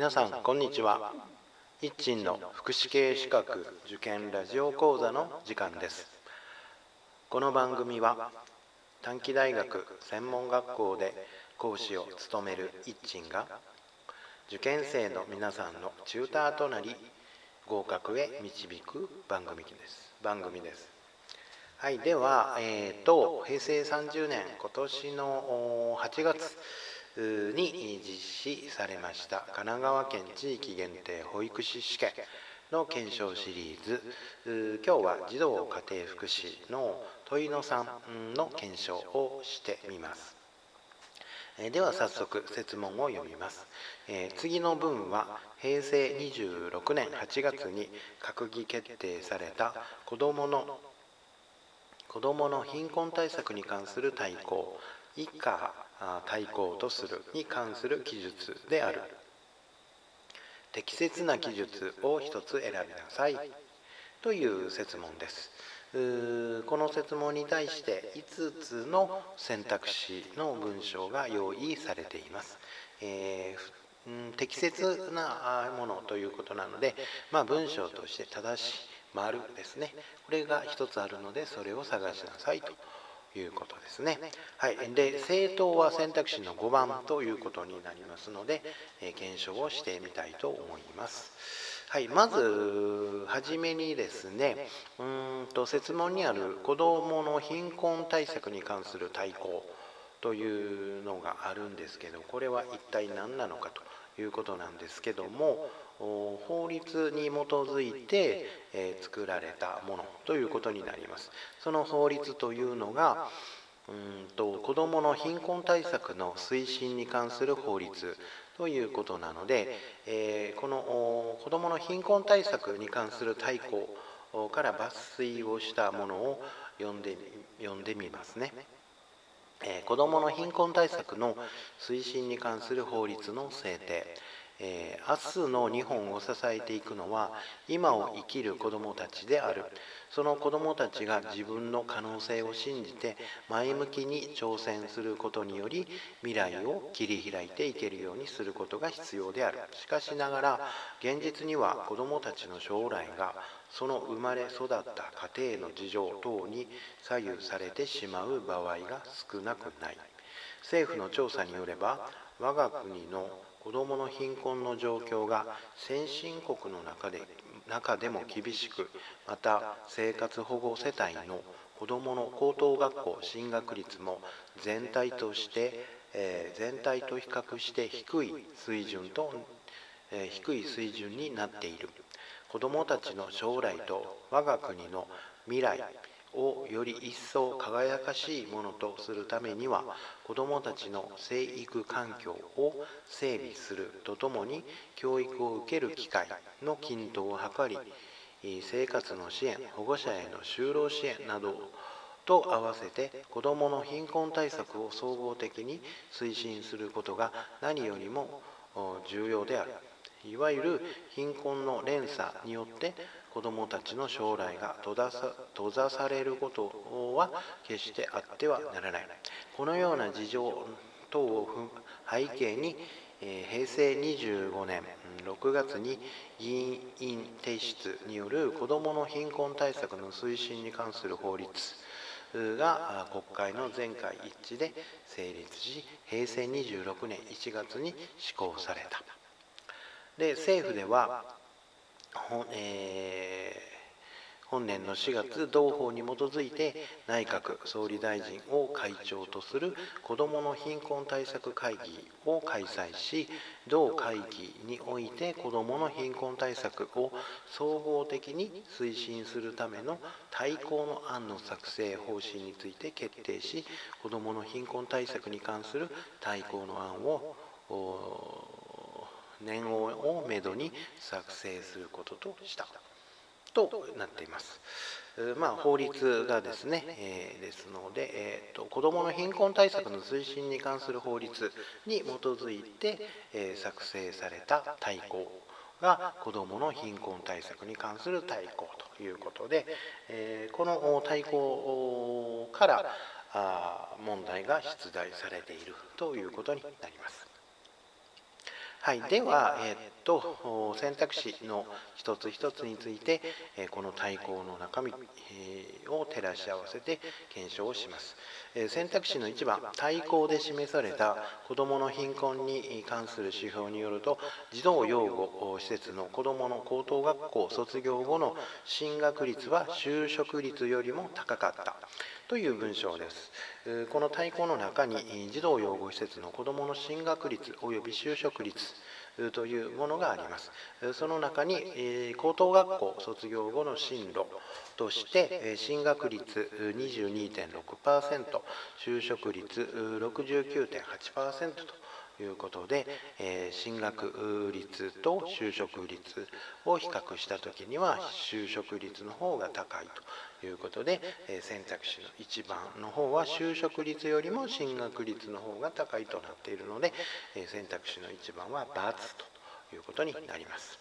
皆さんこんにちは。一鎮の福祉系資格受験ラジオ講座の時間です。この番組は短期大学専門学校で講師を務める一鎮が受験生の皆さんのチューターとなり合格へ導く番組です。番組です。はいでは、えーと、平成30年今年の8月に実施されました。神奈川県地域限定保育士試験の検証シリーズ。今日は児童家庭福祉の問いのさんの検証をしてみます。では早速設問を読みます、え次の文は平成26年8月に閣議決定された子どもの子どもの貧困対策に関する大綱。以下対抗とするに関する記述である。適切な記述を一つ選びなさい。という設問です。この設問に対して5つの選択肢の文章が用意されています、えー、適切なものということなので、まあ、文章として正しい丸ですね。これが1つあるのでそれを探しなさいと。いうことですね。はい、で政党は選択肢の5番ということになりますので、え検証をしてみたいと思います。はい、まずはじめにですねうんと設問にある子どもの貧困対策に関する対抗というのがあるんですけどこれは一体何なのかということなんですけども法律に基づいて、え作られたものということになります。その法律というのがうんと子どもの貧困対策の推進に関する法律ということなので、え、この子どもの貧困対策に関する大綱から抜粋をしたものを読んで読んでみますね。えー、子どもの貧困対策の推進に関する法律の制定えー、明日の日本を支えていくのは今を生きる子どもたちである。その子どもたちが自分の可能性を信じて前向きに挑戦することにより未来を切り開いていけるようにすることが必要である。しかしながら現実には子どもたちの将来がその生まれ育った家庭の事情等に左右されてしまう場合が少なくない。政府の調査によれば我が国の子どもの貧困の状況が先進国の中で中でも厳しくまた生活保護世帯の子どもの高等学校進学率も全体として、えー、全体と比較して低い水準と、えー、低い水準になっている。子どもたちの将来と我が国の未来をより一層輝かしいものとするためには子どもたちの生育環境を整備するとともに教育を受ける機会の均等を図り生活の支援保護者への就労支援などと合わせて子どもの貧困対策を総合的に推進することが何よりも重要である。いわゆる貧困の連鎖によって子どもたちの将来が閉ざされることは決してあってはならない。このような事情等を背景に平成25年6月に議員提出による子どもの貧困対策の推進に関する法律が国会の全会一致で成立し平成26年1月に施行された。で政府ではえー、本年の4月同法に基づいて内閣総理大臣を会長とする子どもの貧困対策会議を開催し同会議において子どもの貧困対策を総合的に推進するための対抗の案の作成方針について決定し子どもの貧困対策に関する対抗の案を年をめどに作成することとしたとなっています。まあ、法律がですね、えー、ですので、えーと、子どもの貧困対策の推進に関する法律に基づいて、えー、作成された大綱が子どもの貧困対策に関する大綱ということで、えー、この大綱からあ問題が出題されているということになります。はい、では、えー、っと選択肢の一つ一つについて、えこの対項の中身、えを照らし合わせて検証をします。え選択肢の1番対項で示された子どもの貧困に関する指標によると児童養護施設の子どもの高等学校卒業後の進学率は就職率よりも高かったという文章です。この対項の中に児童養護施設の子どもの進学率及び就職率というものがあります。その中に高等学校卒業後の進路として進学率22.6%就職率69.8%ということで、進学率と就職率を比較した時には就職率の方が高いということで、え選択肢の1番の方は就職率よりも進学率の方が高いとなっているので、え選択肢の1番は×ということになります。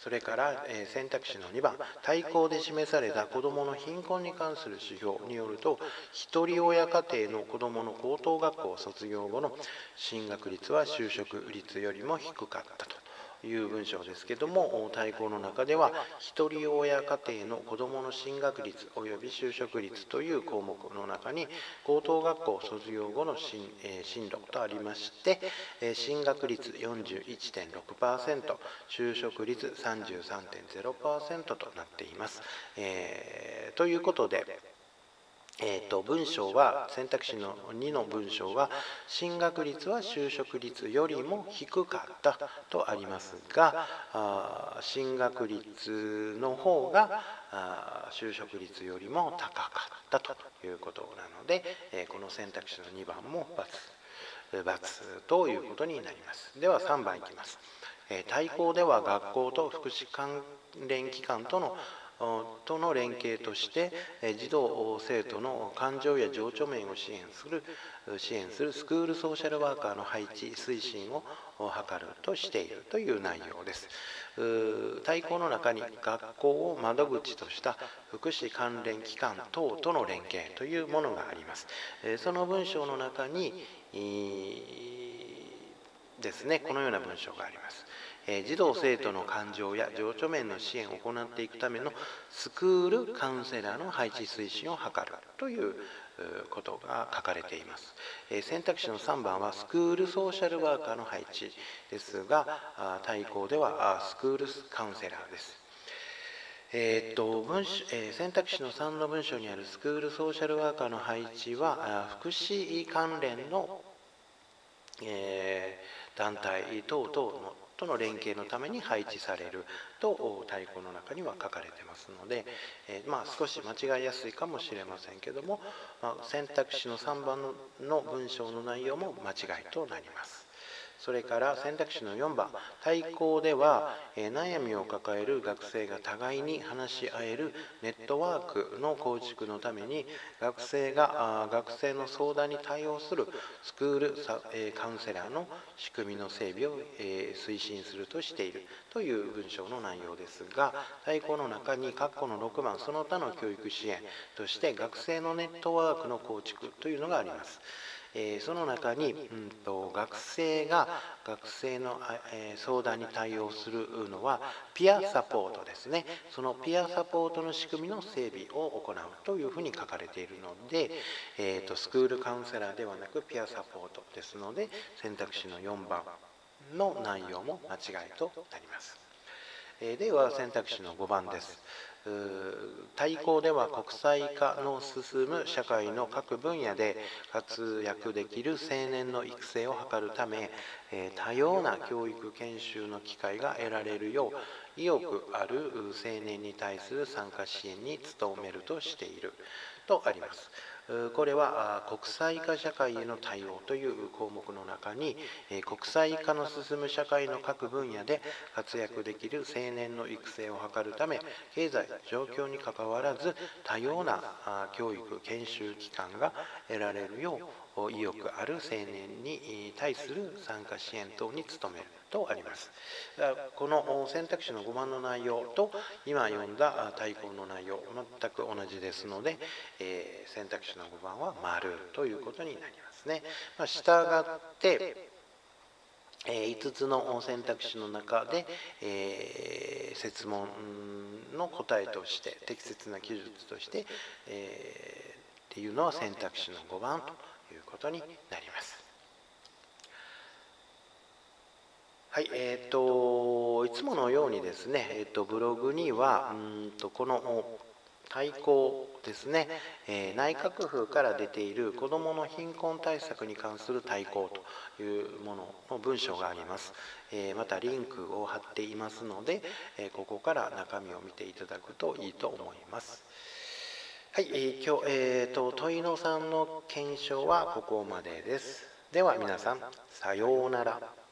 それから、え選択肢の2番対抗で示された子どもの貧困に関する指標によるとひとり親家庭の子どもの高等学校卒業後の進学率は就職率よりも低かったという文章ですけども対項の中ではひとり親家庭の子どもの進学率及び就職率という項目の中に高等学校卒業後の進,、え進路とありましてえ進学率41.6%就職率33.0%となっています。えー、ということでえーと、文章は選択肢の2の文章は進学率は就職率よりも低かったとありますがあ進学率の方があ就職率よりも高かったということなので、えー、この選択肢の2番も××ということになります。では3番いきます、えー、対抗では学校と福祉関連機関とのとの連携として児童生徒の感情や情緒面を支援する支援するスクールソーシャルワーカーの配置推進を図るとしているという内容です。対抗の中に学校を窓口とした福祉関連機関等との連携というものがあります。その文章の中にですねこのような文章があります。児童生徒の感情や情緒面の支援を行っていくためのスクールカウンセラーの配置推進を図るということが書かれています。選択肢の3番はスクールソーシャルワーカーの配置ですが対抗ではスクールカウンセラーです。えー、っと文えー、選択肢の3の文章にあるスクールソーシャルワーカーの配置は福祉関連の、えー、団体等々のとの連携のために配置されると太鼓の中には書かれてますので、えー、まあ、少し間違いやすいかもしれませんけども、まあ、選択肢の3番の文章の内容も間違いとなります。それから選択肢の4番対抗では、え悩みを抱える学生が互いに話し合えるネットワークの構築のために学生が学生の相談に対応するスクールえカウンセラーの仕組みの整備を、え推進するとしているという文章の内容ですが対抗の中に括弧の6番その他の教育支援として学生のネットワークの構築というのがあります。えその中に、うんと、学生が学生の、え相談に対応するのはピアサポートですねそのピアサポートの仕組みの整備を行うというふうに書かれているので、えーと、スクールカウンセラーではなくピアサポートですので選択肢の4番の内容も間違いとなります。えでは選択肢の5番です。対抗では国際化の進む社会の各分野で活躍できる青年の育成を図るため多様な教育研修の機会が得られるよう意欲ある青年に対する参加支援に努めるとしているとあります。これは国際化社会への対応という項目の中に国際化の進む社会の各分野で活躍できる青年の育成を図るため経済状況にかかわらず多様な教育研修機関が得られるよう意欲ある青年に対する参加支援等に努めるとあります。この選択肢の5番の内容と今読んだ対抗の内容全く同じですので、え、選択肢の5番は丸ということになりますね、まあ、従って5つの選択肢の中で、えー、設問の答えとして適切な記述として、えー、っていうのは選択肢の5番とことになります。はい、えっ、ー、といつものようにですね、えっ、ー、とブログにはうんとこの対抗ですね、えー、内閣府から出ている子どもの貧困対策に関する対抗というものの文章があります、えー、またリンクを貼っていますので、えー、ここから中身を見ていただくといいと思いますはい、えー、今日、えーと、問いのさんの検証はここまでです。では皆さんさようなら。